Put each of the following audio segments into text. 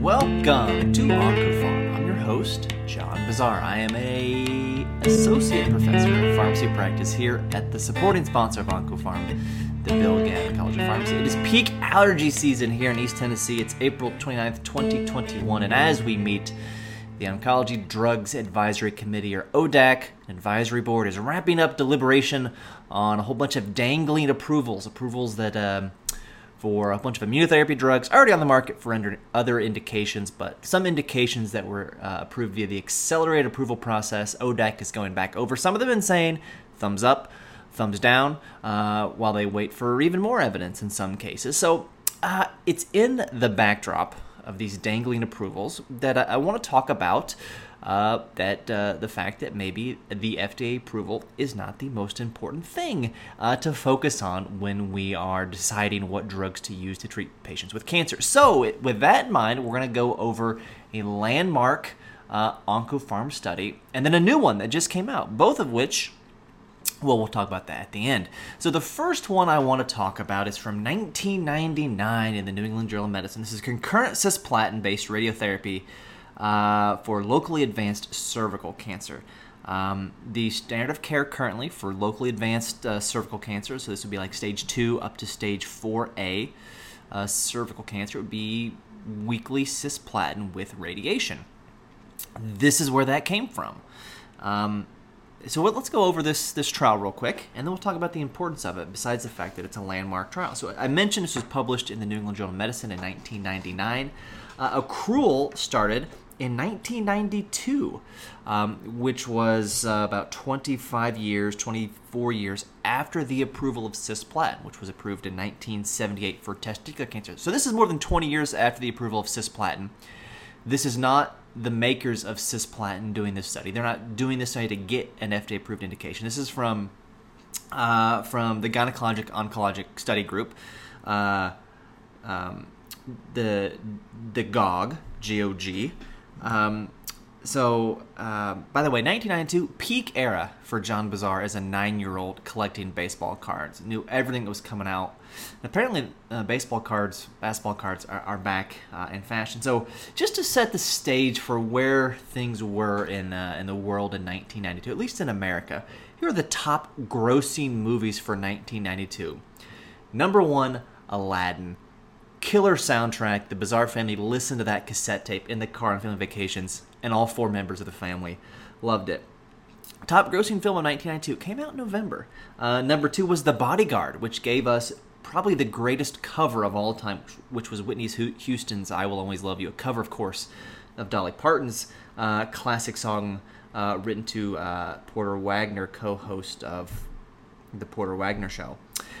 Welcome to OncoPharm. I'm your host, John Bossaer. I am a associate professor of pharmacy practice here at the supporting sponsor of OncoPharm, the Bill Gatton College of Pharmacy. It is peak allergy season here in East Tennessee. It's April 29th, 2021, and as we meet, the Oncology Drugs Advisory Committee, or ODAC, advisory board, is wrapping up deliberation on a whole bunch of dangling approvals, approvals that um, for a bunch of immunotherapy drugs already on the market for other indications, but some indications that were uh, approved via the accelerated approval process. ODAC is going back over some of them and saying thumbs up, thumbs down, uh, while they wait for even more evidence in some cases. So uh, it's in the backdrop of these dangling approvals that I, I want to talk about uh, that uh, the fact that maybe the FDA approval is not the most important thing uh, to focus on when we are deciding what drugs to use to treat patients with cancer. So, with that in mind, we're going to go over a landmark uh, OncoPharm study and then a new one that just came out, both of which well, we'll talk about that at the end. So, the first one I want to talk about is from 1999 in the New England Journal of Medicine. This is concurrent cisplatin based radiotherapy uh, for locally advanced cervical cancer. Um, the standard of care currently for locally advanced uh, cervical cancer, so this would be like stage 2 up to stage 4A uh, cervical cancer, would be weekly cisplatin with radiation. This is where that came from. Um, so let's go over this this trial real quick, and then we'll talk about the importance of it. Besides the fact that it's a landmark trial, so I mentioned this was published in the New England Journal of Medicine in 1999. Uh, accrual started in 1992, um, which was uh, about 25 years, 24 years after the approval of cisplatin, which was approved in 1978 for testicular cancer. So this is more than 20 years after the approval of cisplatin. This is not the makers of cisplatin doing this study. They're not doing this study to get an FDA-approved indication. This is from uh, from the Gynecologic Oncologic Study Group. Uh, um, the the GOG, GOG, um, so, uh, by the way, 1992, peak era for John Bossaer as a nine-year-old collecting baseball cards. Knew everything that was coming out. And apparently, uh, baseball cards, basketball cards are, are back uh, in fashion. So, just to set the stage for where things were in uh, in the world in 1992, at least in America, here are the top grossing movies for 1992. Number one, Aladdin killer soundtrack. The Bossaer family listened to that cassette tape in the car on family vacations, and all four members of the family loved it. Top grossing film of 1992 came out in November. Uh, number two was The Bodyguard, which gave us probably the greatest cover of all time, which was Whitney Houston's I Will Always Love You, a cover, of course, of Dolly Parton's uh, classic song uh, written to uh, Porter Wagoner, co host of The Porter Wagoner Show.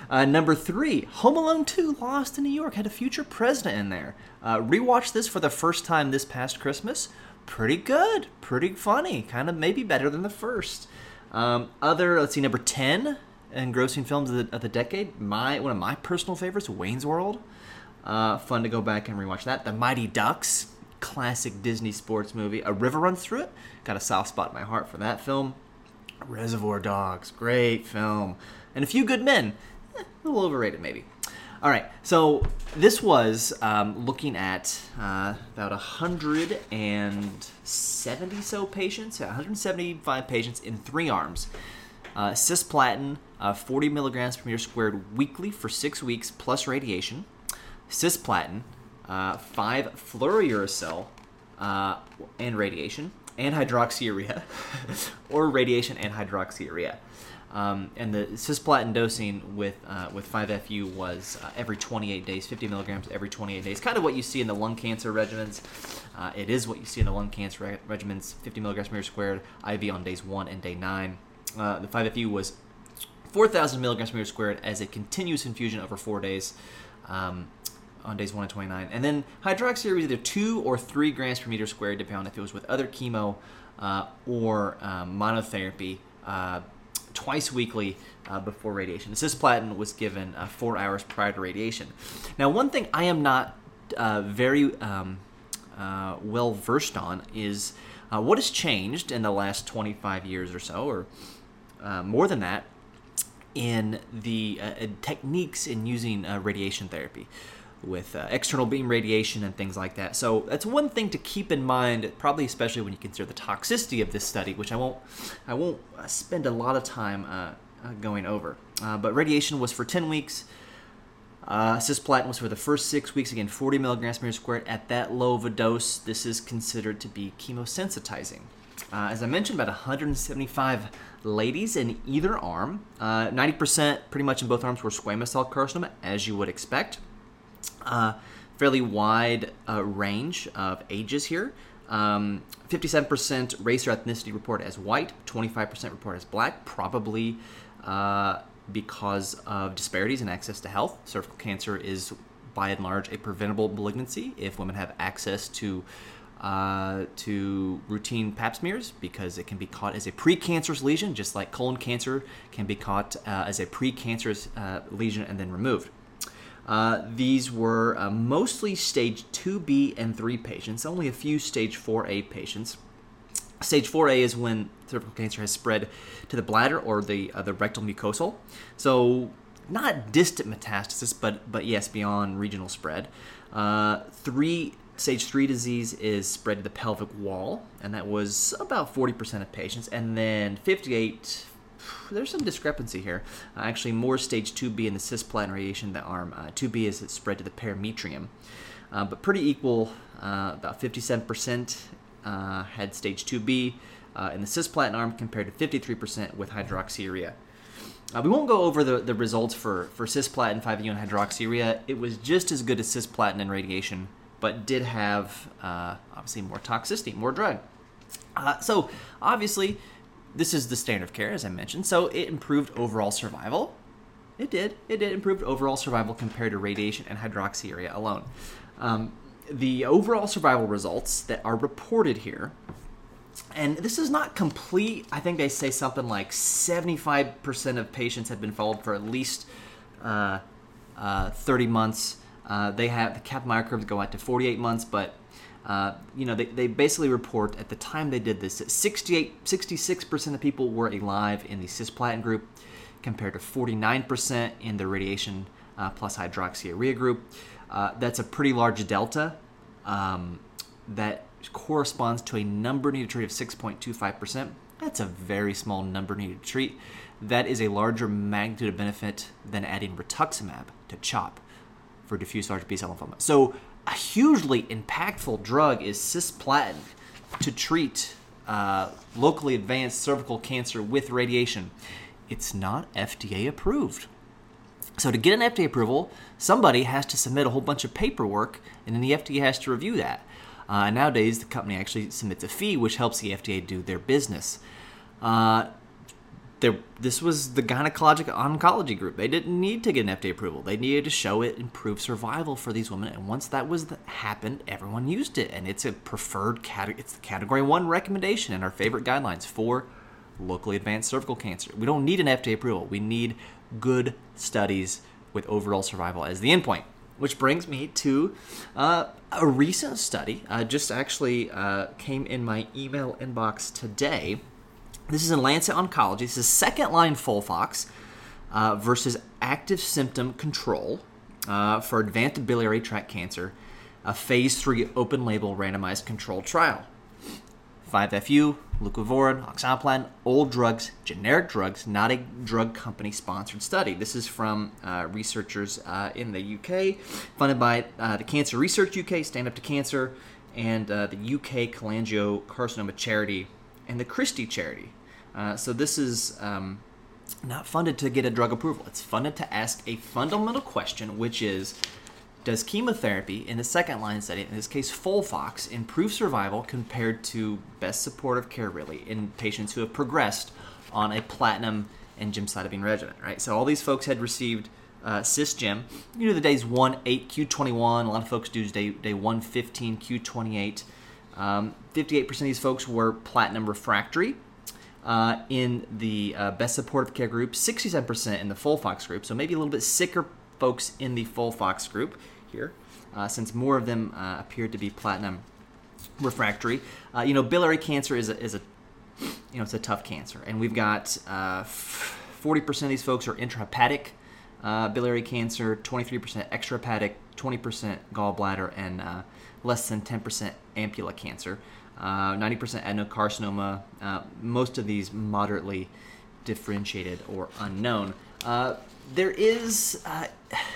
Uh, number three, Home Alone 2 Lost in New York had a future president in there. Uh, rewatched this for the first time this past Christmas. Pretty good, pretty funny, kind of maybe better than the first. Um, other, let's see, number 10 in grossing films of the, of the, decade, my one of my personal favorites, Wayne's World. Uh, fun to go back and rewatch that. The Mighty Ducks, classic Disney sports movie. A River Runs Through It, got a soft spot in my heart for that film. Reservoir Dogs, great film. And A Few Good Men, a little overrated maybe. All right, so this was um, looking at uh, about 170 so patients, 175 patients in three arms. Uh, cisplatin, uh, 40 milligrams per meter squared weekly for six weeks plus radiation. Cisplatin, uh, 5 fluorouracil uh, and radiation, and hydroxyurea, or radiation and hydroxyurea. Um, and the cisplatin dosing with uh, with 5FU was uh, every 28 days, 50 milligrams every 28 days. Kind of what you see in the lung cancer regimens. Uh, it is what you see in the lung cancer re- regimens, 50 milligrams per meter squared, IV on days 1 and day 9. Uh, the 5FU was 4,000 milligrams per meter squared as a continuous infusion over four days. Um, on days 1 and 29. And then hydroxyurea was either 2 or 3 grams per meter squared, depending on if it was with other chemo uh, or um, monotherapy uh, twice weekly uh, before radiation. Cisplatin was given uh, four hours prior to radiation. Now, one thing I am not uh, very um, uh, well versed on is uh, what has changed in the last 25 years or so, or uh, more than that, in the techniques in using radiation therapy. With uh, external beam radiation and things like that. So that's one thing to keep in mind, probably especially when you consider the toxicity of this study, which I won't I won't uh, spend a lot of time uh, uh, going over. Uh, but radiation was for 10 weeks. Cisplatin was for the first six weeks, again 40 milligrams per meter squared. At that low of a dose, this is considered to be chemosensitizing. As I mentioned, about 175 ladies in either arm. 90% pretty much in both arms were squamous cell carcinoma, as you would expect uh, fairly wide uh, range of ages here. Um, 57% race or ethnicity report as white, 25% report as black, probably uh, because of disparities in access to health. Cervical cancer is by and large a preventable malignancy if women have access to uh, to routine pap smears because it can be caught as a precancerous lesion, just like colon cancer can be caught uh, as a precancerous uh, lesion and then removed. Uh, these were uh, mostly stage 2B and 3 patients, only a few stage 4A patients. Stage 4A is when cervical cancer has spread to the bladder or the uh, the rectal mucosal. So not distant metastasis, but but yes, beyond regional spread. Uh, three stage three disease is spread to the pelvic wall, and that was about 40% of patients. And then 58 there's some discrepancy here. Uh, actually, more stage 2B in the cisplatin radiation than arm. Uh, 2B is it spread to the perimetrium. Uh, but pretty equal, uh, about 57% uh, had stage 2B uh, in the cisplatin arm compared to 53% with hydroxyurea. we won't go over the, the results for, for cisplatin 5-FU and hydroxyurea. It was just as good as cisplatin and radiation, but did have obviously more toxicity, more drug. so obviously, this is the standard of care, as I mentioned, so it improved overall survival. It did. It did improve overall survival compared to radiation and hydroxyurea alone. Um, the overall survival results that are reported here, and this is not complete. I think they say something like 75% of patients have been followed for at least uh, uh, 30 months. Uh, they have the Kaplan-Meier curves go out to 48 months, but uh, you know, they, they basically report at the time they did this that 68, 66% of people were alive in the cisplatin group compared to 49% in the radiation uh, plus hydroxyurea group. Uh, that's a pretty large delta um, that corresponds to a number needed to treat of 6.25%. That's a very small number needed to treat. That is a larger magnitude of benefit than adding rituximab to CHOP for diffuse large B-cell lymphoma. So a hugely impactful drug is cisplatin to treat uh, locally advanced cervical cancer with radiation. It's not FDA approved. So, to get an FDA approval, somebody has to submit a whole bunch of paperwork, and then the FDA has to review that. Uh, nowadays, the company actually submits a fee, which helps the FDA do their business. Uh, there, this was the gynecologic oncology group. They didn't need to get an FDA approval. They needed to show it improved survival for these women. And once that was the, happened, everyone used it. And it's a preferred category. It's the category one recommendation in our favorite guidelines for locally advanced cervical cancer. We don't need an FDA approval. We need good studies with overall survival as the endpoint. Which brings me to uh, a recent study. Uh, just actually uh, came in my email inbox today this is in Lancet Oncology. This is second line FOLFOX uh, versus active symptom control uh, for advanced biliary tract cancer, a phase three open label randomized controlled trial. 5FU, leucovorin, oxaliplatin, old drugs, generic drugs, not a drug company sponsored study. This is from uh, researchers uh, in the UK, funded by uh, the Cancer Research UK, Stand Up to Cancer, and uh, the UK Cholangiocarcinoma Charity, and the Christie Charity. Uh, so this is um, not funded to get a drug approval. It's funded to ask a fundamental question, which is Does chemotherapy in the second line setting, in this case FOLFOX, improve survival compared to best supportive care, really, in patients who have progressed on a platinum and gemcitabine regimen, right? So all these folks had received uh, cisgem. You know the days 1, 8, Q21. A lot of folks do day, day 1, 15, Q28. Um, 58% of these folks were platinum refractory uh, in the uh, best supportive care group, 67% in the FOLFOX group, so maybe a little bit sicker folks in the FOLFOX group here, uh, since more of them uh, appeared to be platinum refractory. Uh, you know, biliary cancer is a, is a, you know, it's a tough cancer, and we've got 40% uh, of these folks are intrahepatic biliary cancer, 23% extrahepatic, 20% gallbladder, and less than 10% ampulla cancer. Uh, 90% adenocarcinoma, uh, most of these moderately differentiated or unknown. Uh, there is, uh,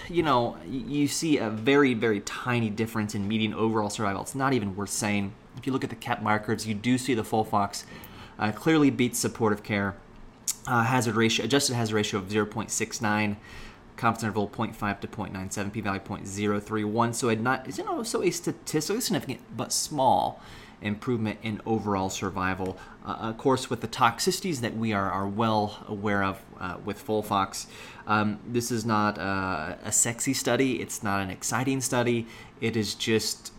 you know, you see a very, very tiny difference in median overall survival. It's not even worth saying. If you look at the Kaplan-Meier curves, you do see the FOLFOX uh, clearly beats supportive care. Uh, hazard ratio, adjusted hazard ratio of 0.69 confidence interval 0.5 to 0.97, p-value 0.031. So not, you know, so a statistically significant but small improvement in overall survival. Uh, of course, with the toxicities that we are, are well aware of uh, with Folfox, um, this is not uh, a sexy study. It's not an exciting study. It is just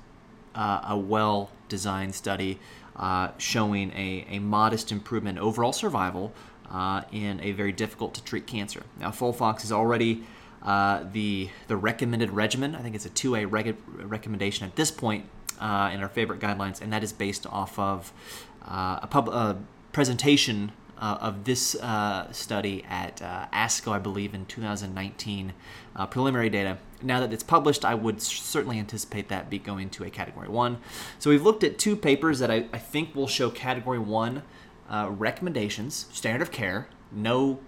uh, a well designed study uh, showing a, a modest improvement in overall survival uh, in a very difficult to treat cancer. Now, Folfox is already uh, the the recommended regimen. I think it's a 2A reg- recommendation at this point uh, in our favorite guidelines, and that is based off of uh, a pub- presentation uh, of this uh, study at uh, ASCO, I believe, in 2019, preliminary data. Now that it's published, I would certainly anticipate that be going to a category one. So we've looked at two papers that I, I think will show category one uh, recommendations, standard of care, no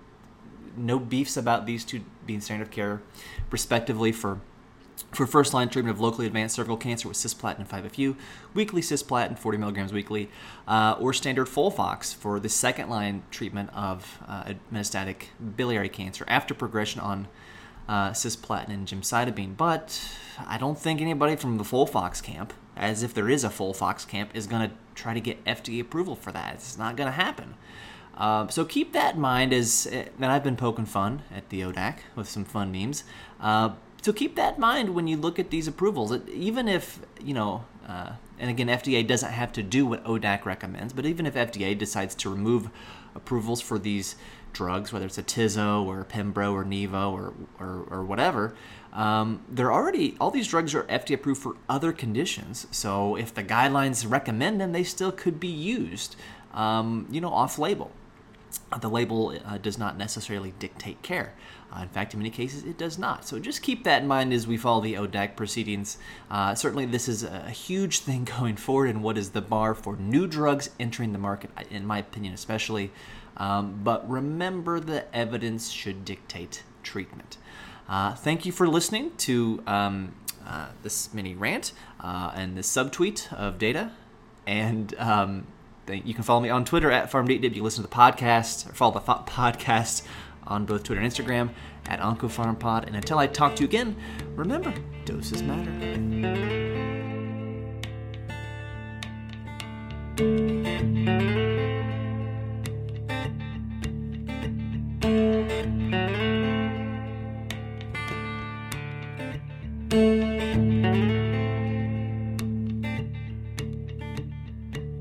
no beefs about these two being standard of care, respectively, for for first line treatment of locally advanced cervical cancer with cisplatin and 5FU, weekly cisplatin, 40 milligrams weekly, uh, or standard Folfox for the second line treatment of uh, metastatic biliary cancer after progression on uh, cisplatin and gemcitabine. But I don't think anybody from the Folfox camp, as if there is a Folfox camp, is going to try to get FDA approval for that. It's not going to happen. Uh, so keep that in mind as and I've been poking fun at the ODAC with some fun memes. Uh, so keep that in mind when you look at these approvals. Even if you know, uh, and again, FDA doesn't have to do what ODAC recommends, but even if FDA decides to remove approvals for these drugs, whether it's a Tizo or Pembro or Nivo or or, or whatever, um, they're already all these drugs are FDA approved for other conditions. So if the guidelines recommend them, they still could be used, um, you know, off label. The label uh, does not necessarily dictate care. Uh, in fact, in many cases, it does not. So just keep that in mind as we follow the ODAC proceedings. Uh, certainly, this is a huge thing going forward, and what is the bar for new drugs entering the market, in my opinion, especially. Um, but remember, the evidence should dictate treatment. Uh, thank you for listening to um, uh, this mini rant uh, and this subtweet of data. And um, you can follow me on Twitter at FarmDateDip. You listen to the podcast or follow the podcast on both Twitter and Instagram at OncoPharmPod. And until I talk to you again, remember, doses matter.